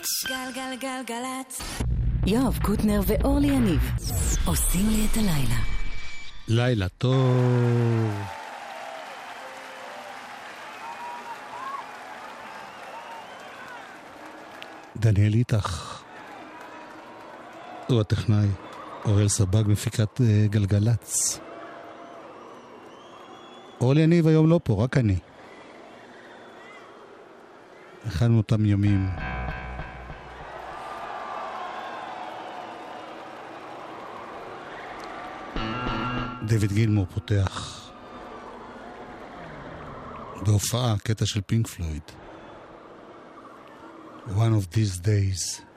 גלגלצ. גלגלגלגלצ. יואב קוטנר ואורלי יניב עושים לי את הלילה. לילה טוב. דניאל איתך, הוא הטכנאי, אוראל סבג מפיקת אה, גלגלצ. אורלי יניב היום לא פה, רק אני. אחד מאותם ימים. דויד גילמור פותח בהופעה, קטע של פינק פלויד. One of these days.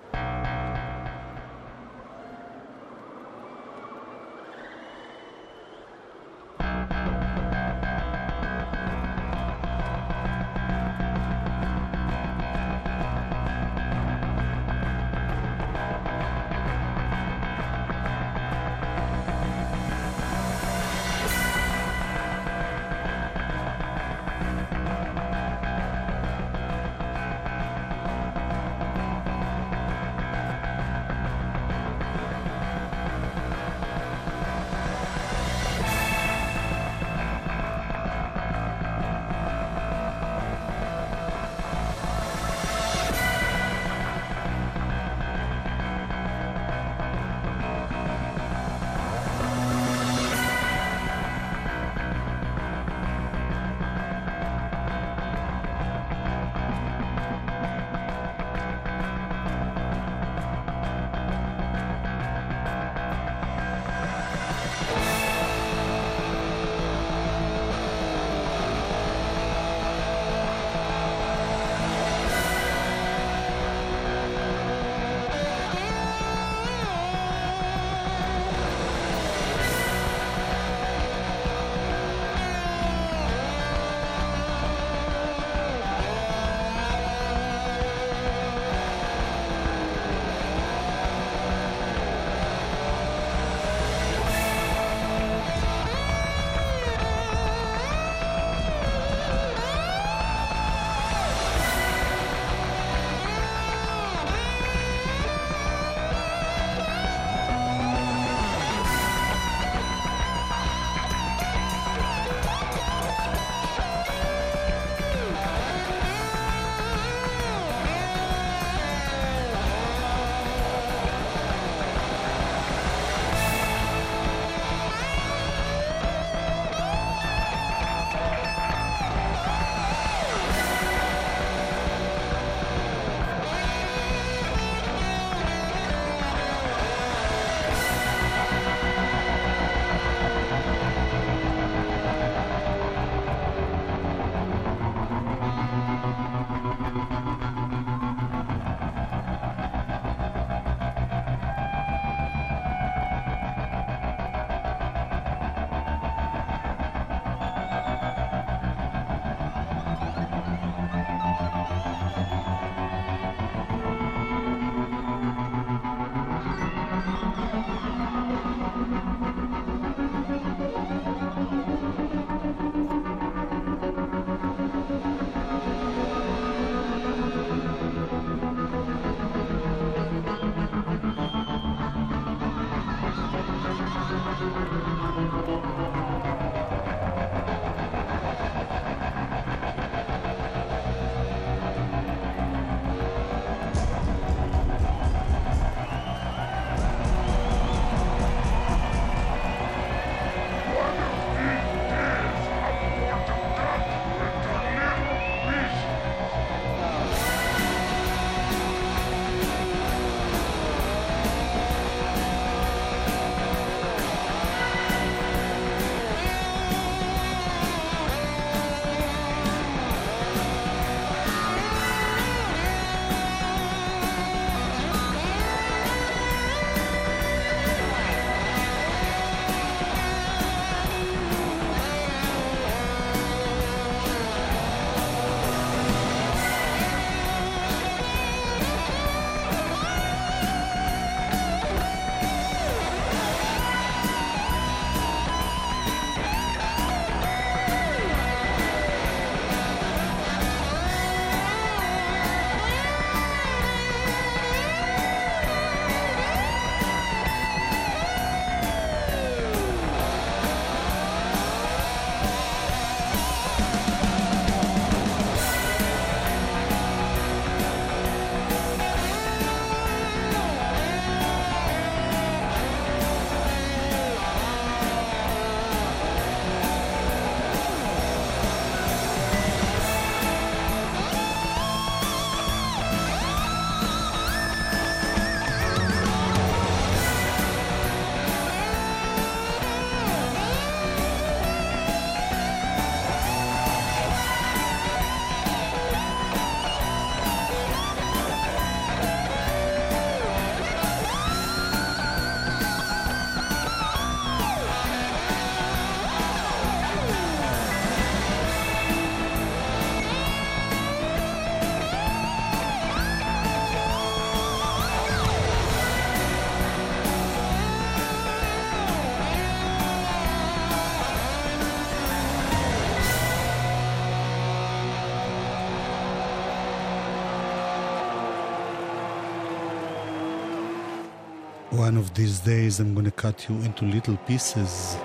Of these days I'm gonna cut you into little pieces.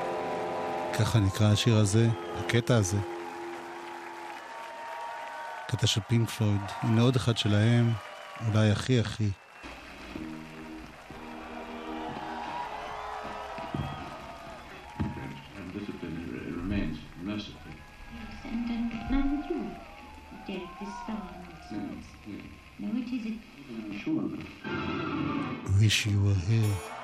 ככה נקרא השיר הזה, הקטע הזה. קטע של פינק פלויד. הנה עוד אחד שלהם, אולי הכי הכי. Wish you were here.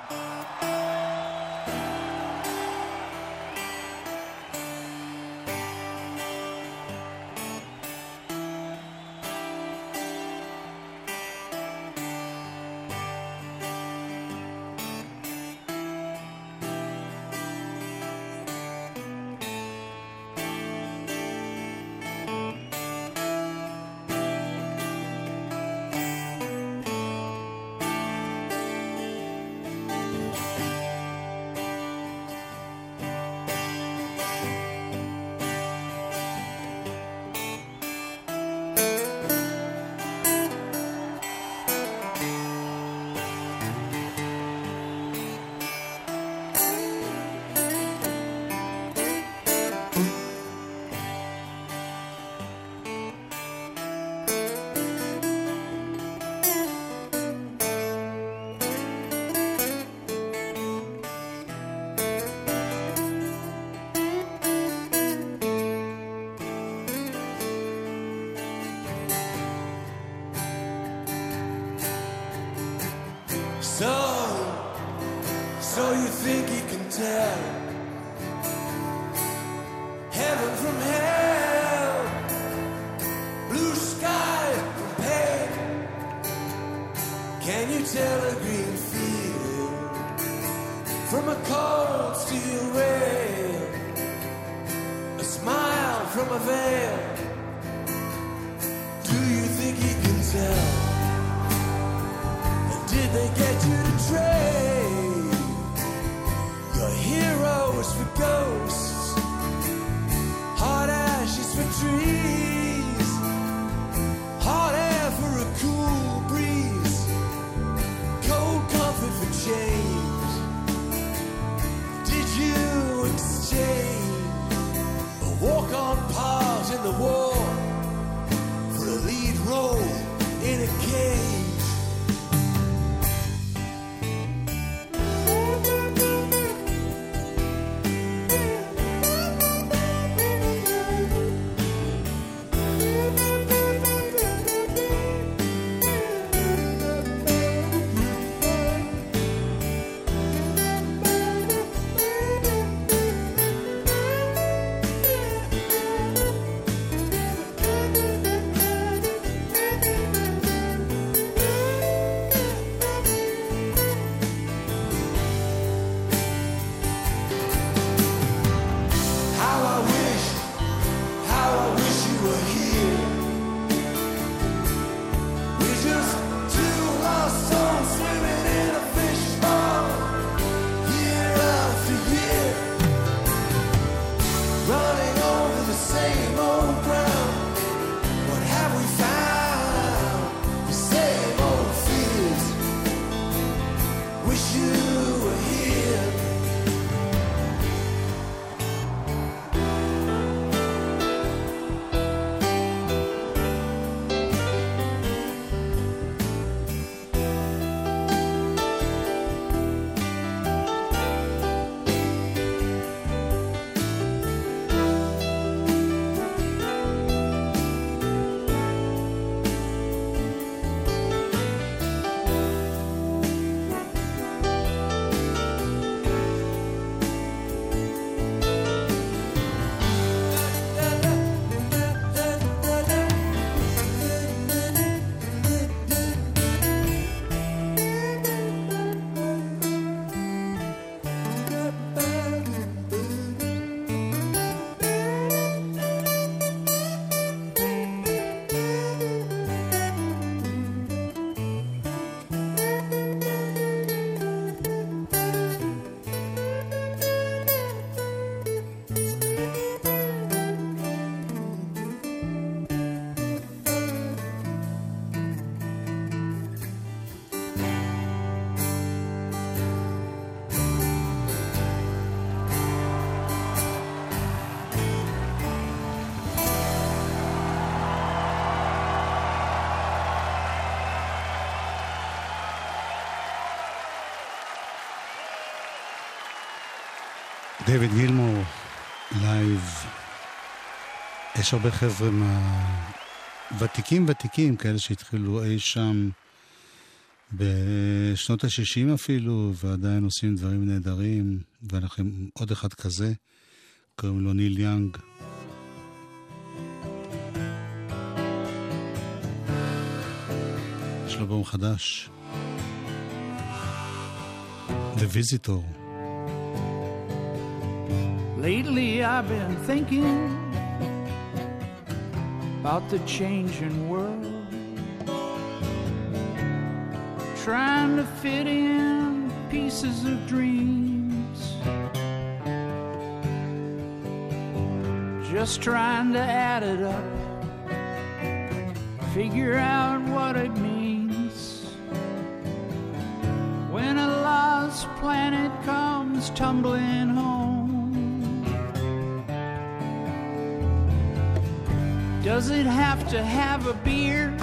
Can tell? Did they get you to trade your heroes for ghosts, hot ashes for trees, hot air for a cool breeze, cold comfort for change? Did you exchange a walk-on part in the war דיוויד גילמור, לייב. יש הרבה חבר'ה מה... ותיקים ותיקים, כאלה שהתחילו אי שם בשנות ה-60 אפילו, ועדיין עושים דברים נהדרים, ואנחנו עם עוד אחד כזה, קוראים לו ניל יאנג. יש לו בום חדש. The Visitor. Lately I've been thinking about the changing world, trying to fit in pieces of dreams, just trying to add it up, figure out what it means. When a lost planet comes tumbling home. Does it have to have a beer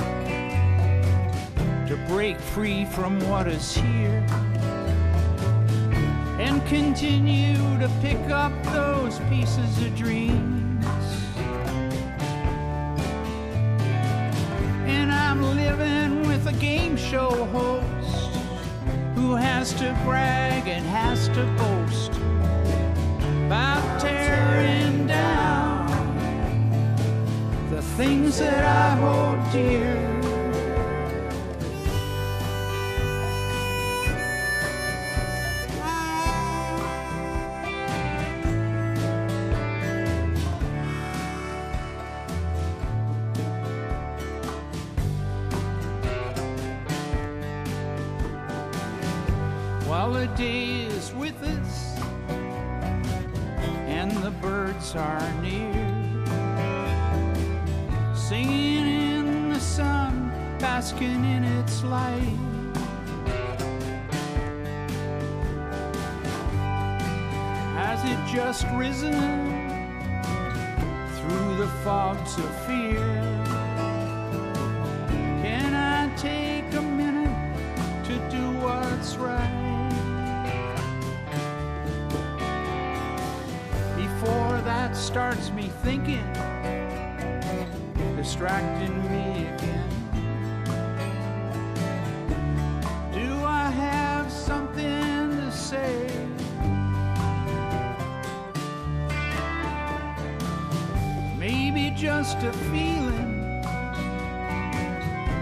to break free from what is here and continue to pick up those pieces of dreams? And I'm living with a game show host who has to brag and has to boast about tearing down things that I hold dear. While the day is with us and the birds are near singing in the sun, basking in its light. Has it just risen through the fogs of fear? Can I take a minute to do what's right? Before that starts me thinking distracting me again. Do I have something to say? Maybe just a feeling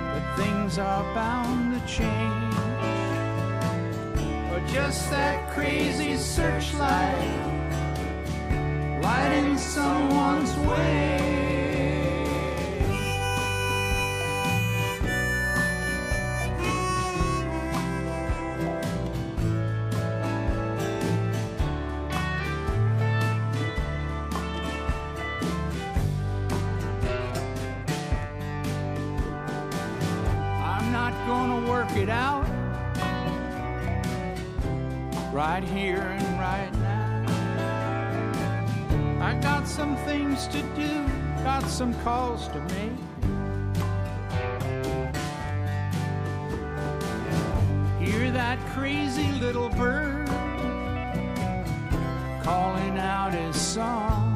that things are bound to change. Or just that crazy searchlight lighting someone's way. Some calls to make. Hear that crazy little bird calling out his song.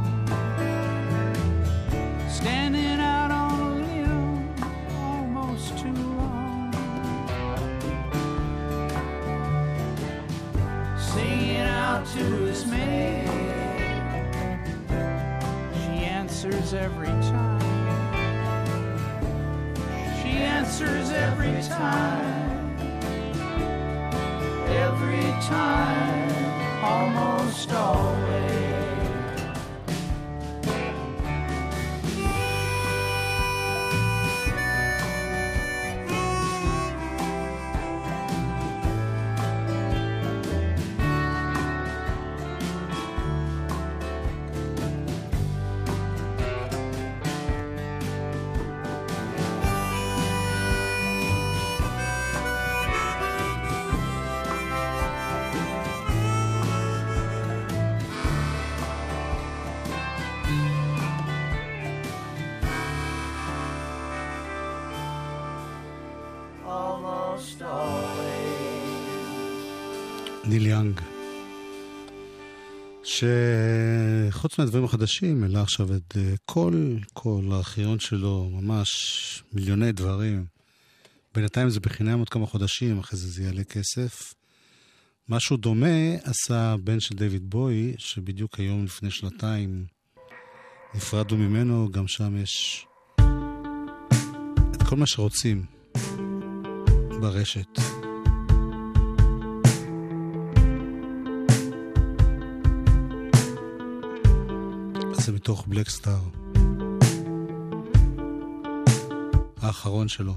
Answers every time. She answers every time. Every time, almost always. שחוץ מהדברים החדשים, העלה עכשיו את אה, כל, כל הארכיון שלו, ממש מיליוני דברים. בינתיים זה בחינם עוד כמה חודשים, אחרי זה זה יעלה כסף. משהו דומה עשה הבן של דיוויד בוי, שבדיוק היום לפני שנתיים נפרדנו ממנו, גם שם יש את כל מה שרוצים ברשת. זה מתוך בלקסטאר. האחרון שלו.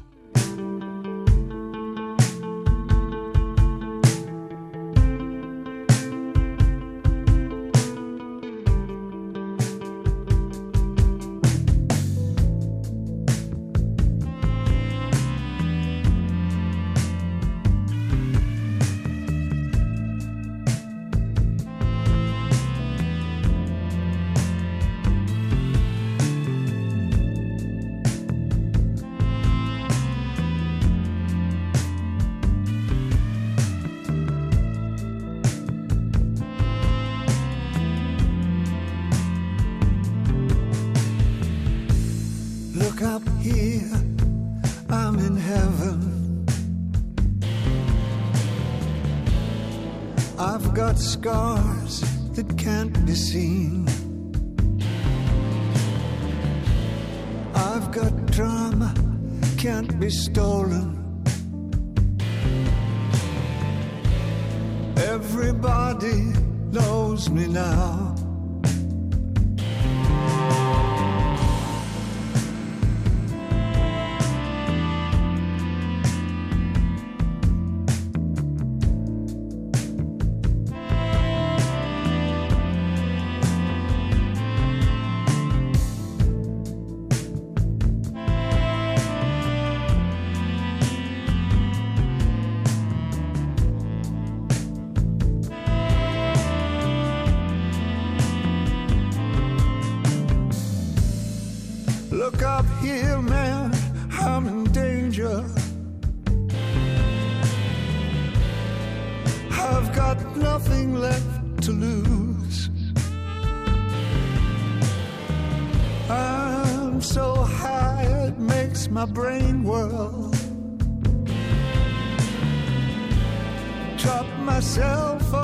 Drop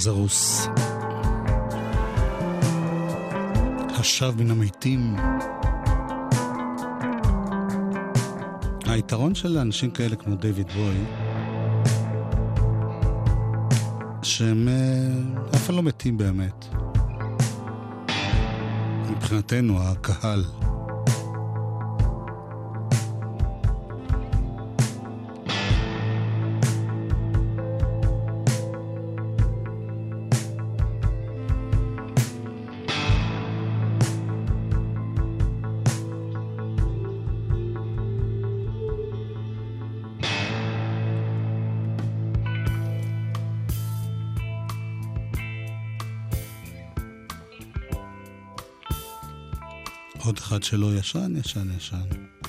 לזרוס. השב מן המתים. היתרון של אנשים כאלה כמו דיוויד בוי, שהם אה, אף פעם לא מתים באמת. מבחינתנו, הקהל. se lo de San, es San, San.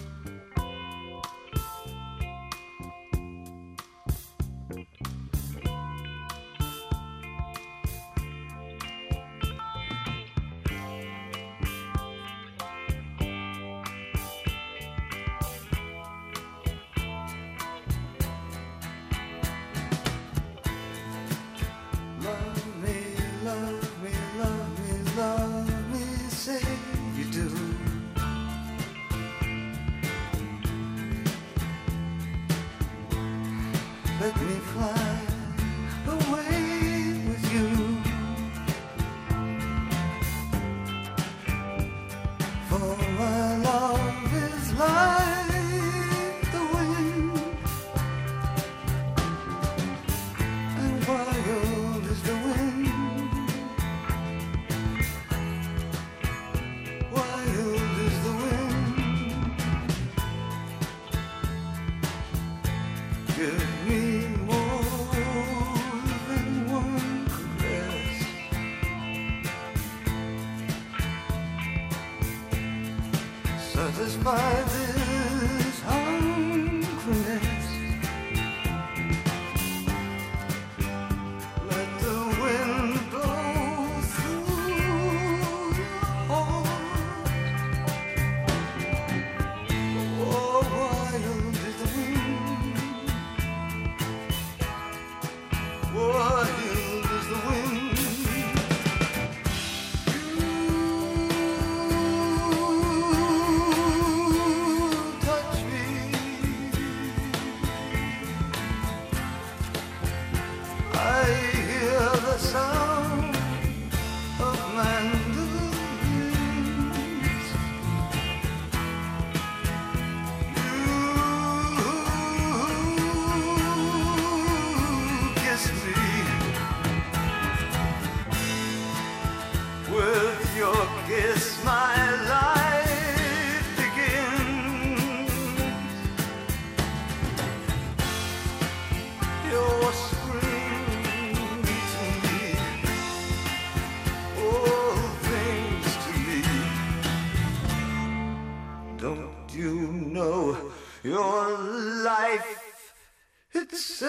let me fly. your kiss, my life begins. Spring to me, all things to me. Don't you know your life? It's.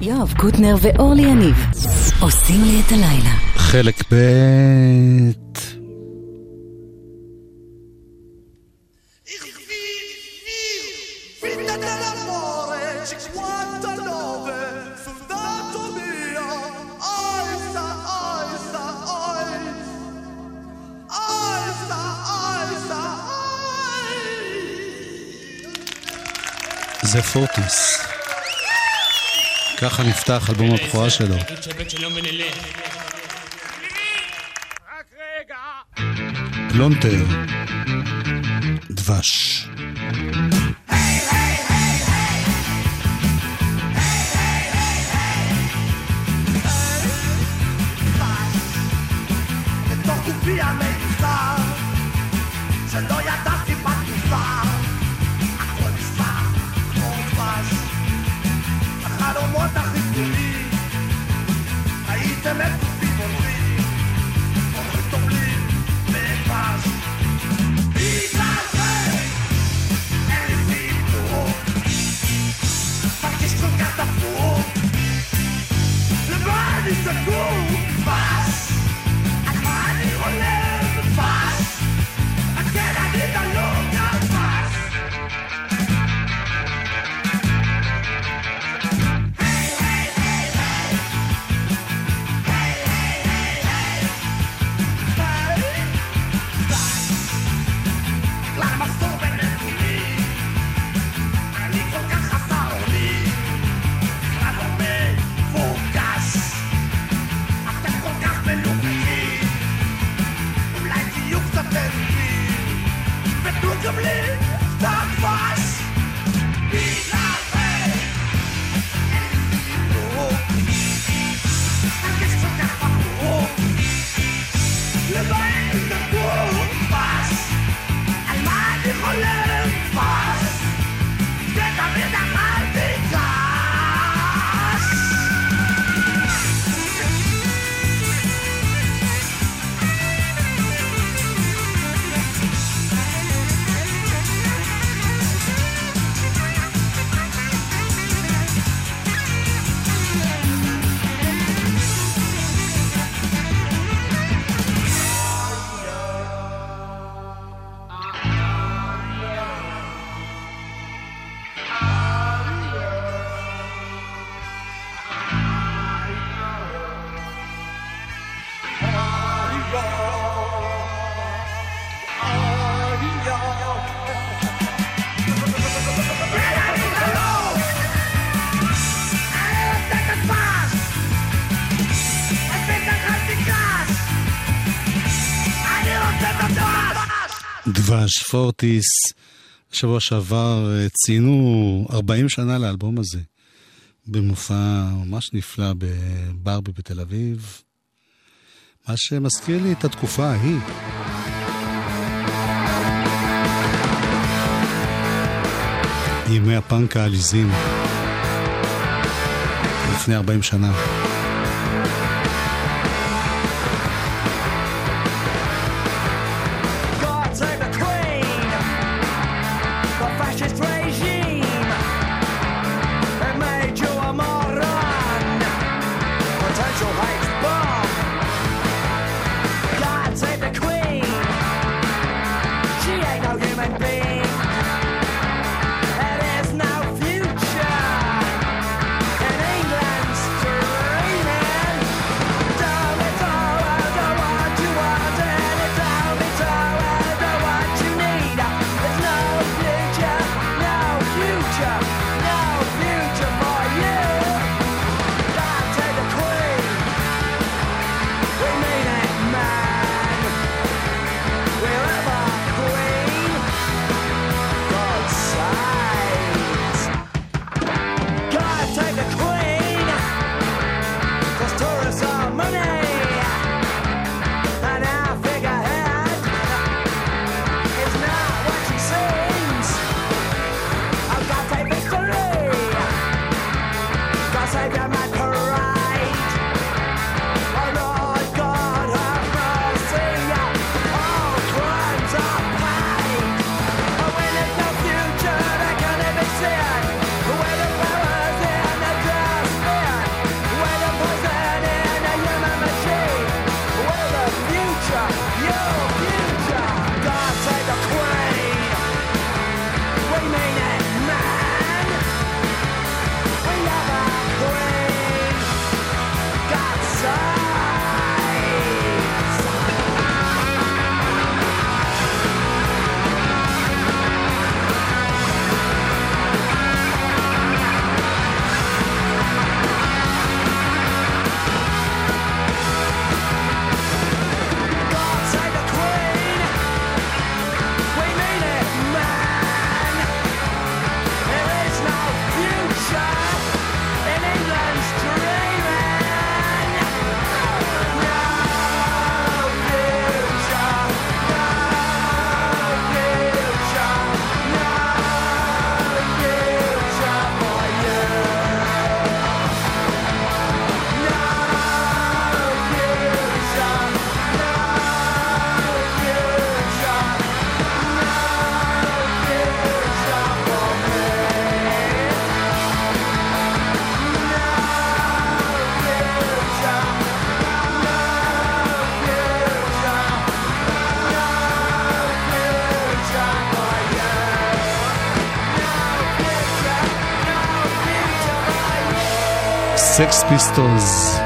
יואב קוטנר ואורלי יניב עושים לי את הלילה. חלק ב' זה פורטיס. ככה נפתח אלבום הבכורה שלו. פלונטר דבש פורטיס, שבוע שעבר אה, ציינו 40 שנה לאלבום הזה, במופע ממש נפלא בברבי בתל אביב, מה שמזכיר לי את התקופה ההיא. ימי הפאנק העליזים, לפני 40 שנה. Sex Pistols.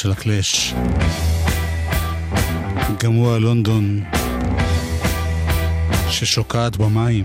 של הקלאש. גם הוא הלונדון ששוקעת במים.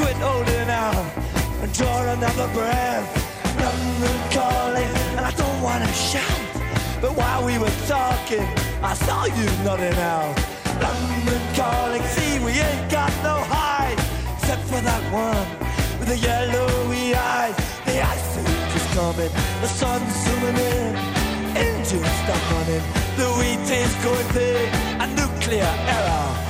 quit holding out and draw another breath. London calling, and I don't want to shout. But while we were talking, I saw you nodding out. London calling, see, we ain't got no hide. Except for that one with the yellowy eyes. The ice is coming, the sun's zooming in. Engines stop running, the wheat is going thick. A nuclear error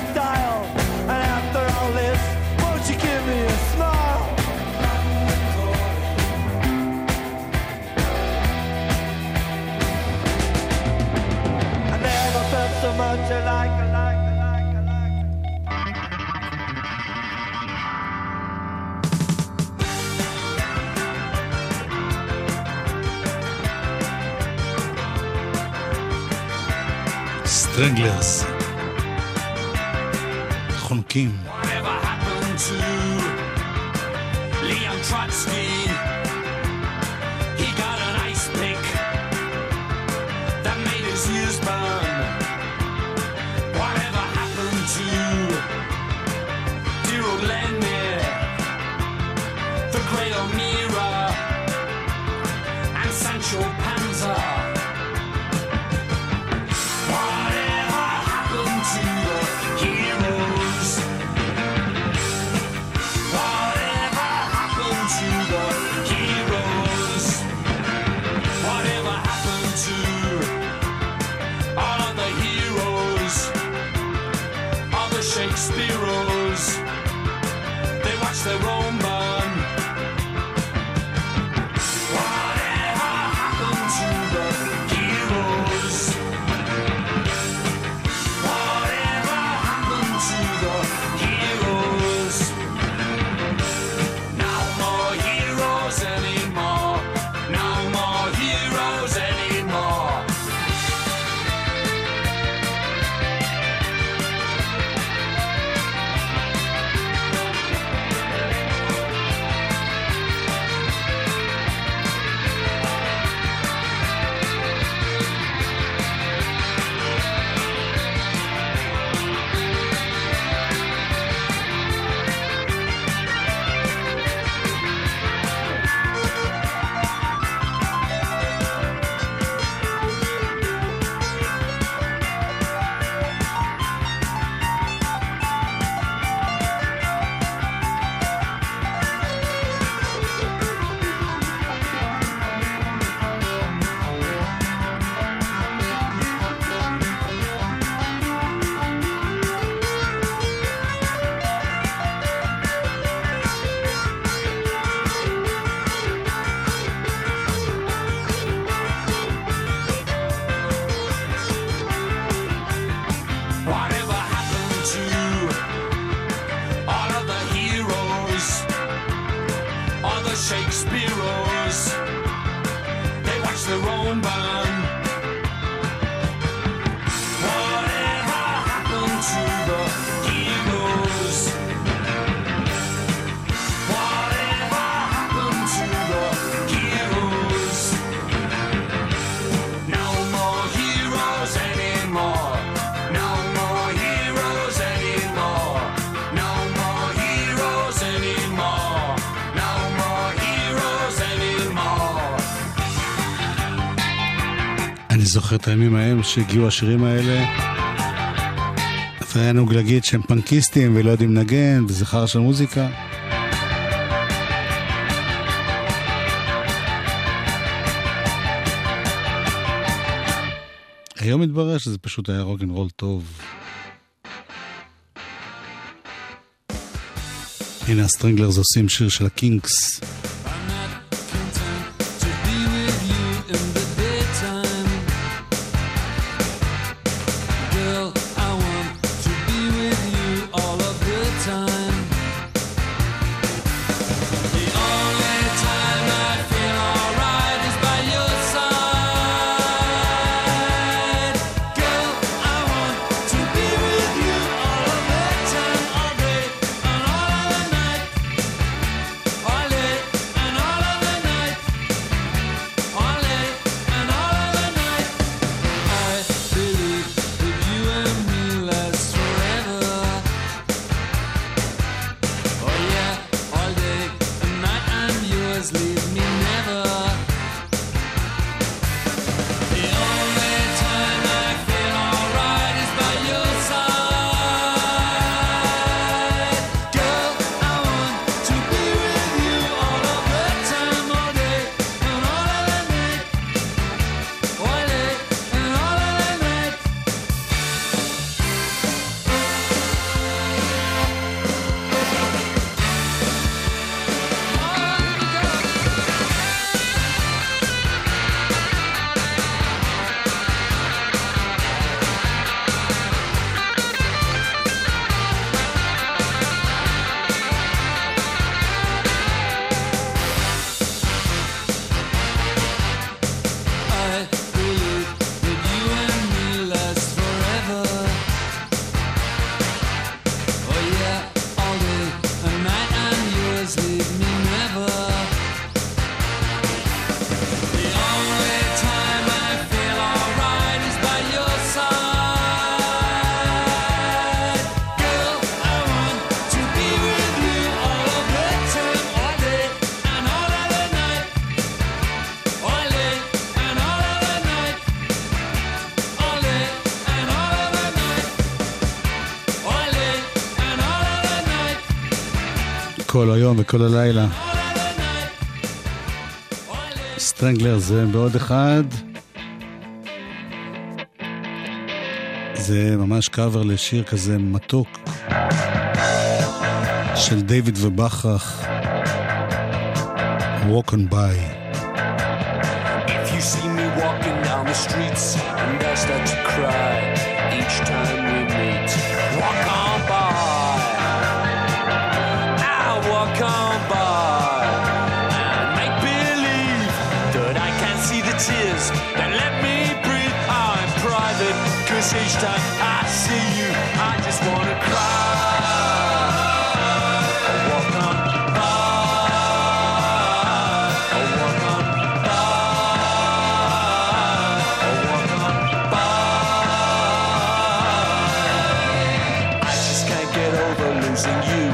סטרינגלרס. חונקים. Whatever happened to הימים ההם שהגיעו השירים האלה. היה נהוג להגיד שהם פנקיסטים ולא יודעים לנגן, וזה חרא של מוזיקה. היום התברר שזה פשוט היה רוק אנד רול טוב. הנה הסטרינגלרס עושים שיר של הקינקס. היום וכל הלילה. סטרנגלר זה בעוד אחד. זה ממש קאבר לשיר כזה מתוק של דיוויד ובכרך. Walk on by. If you see me walking down the streets and I start to cry each time each time I see you, I just wanna cry. I walk on by. I walk on by. I just can't get over losing you.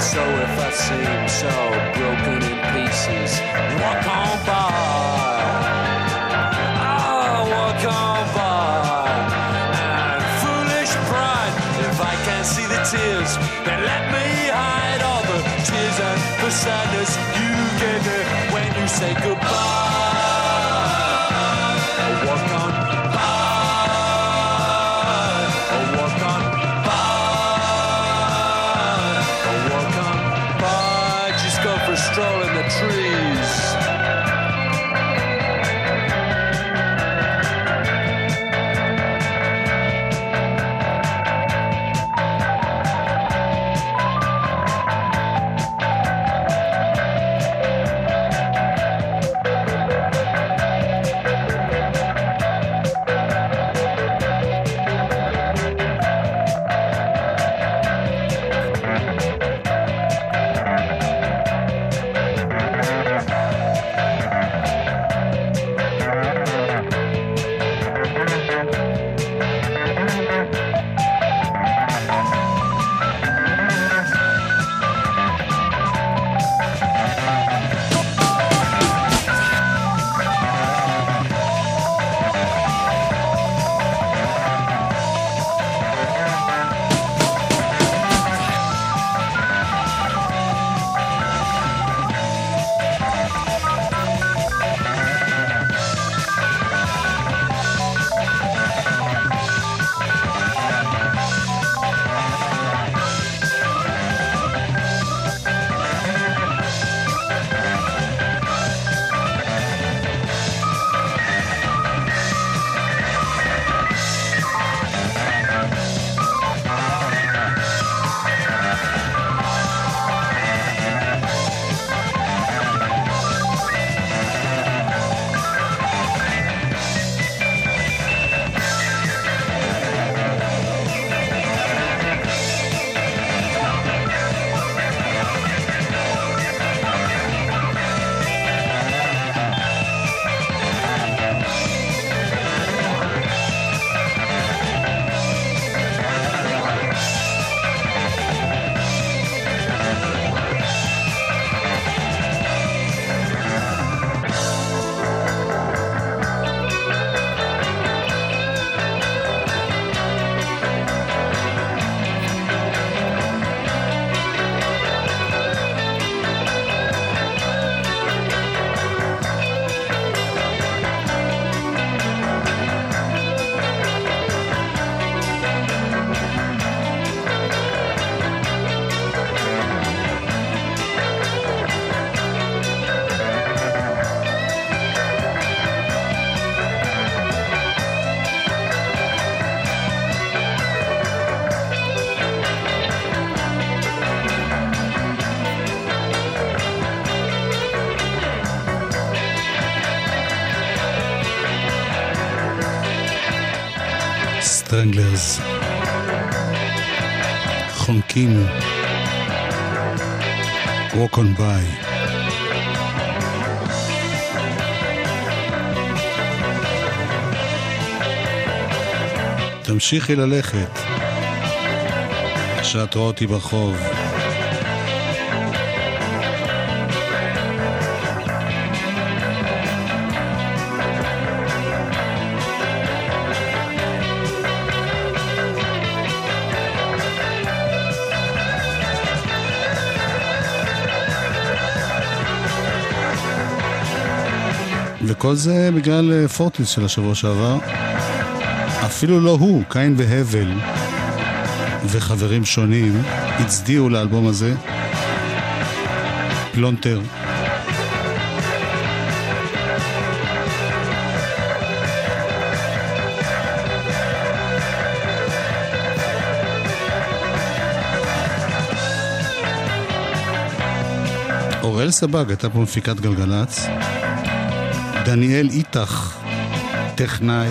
So if I seem so broken in pieces, walk on by. סטרנגלרס. חונקים. Walk on by. תמשיכי ללכת. כשאת רואה אותי ברחוב. כל זה בגלל אה, פורטיס של השבוע שעבר. אפילו לא הוא, קין והבל וחברים שונים הצדיעו לאלבום הזה. פלונטר. אוראל סבג הייתה פה מפיקת גלגלצ. דניאל איתך, טכנאי.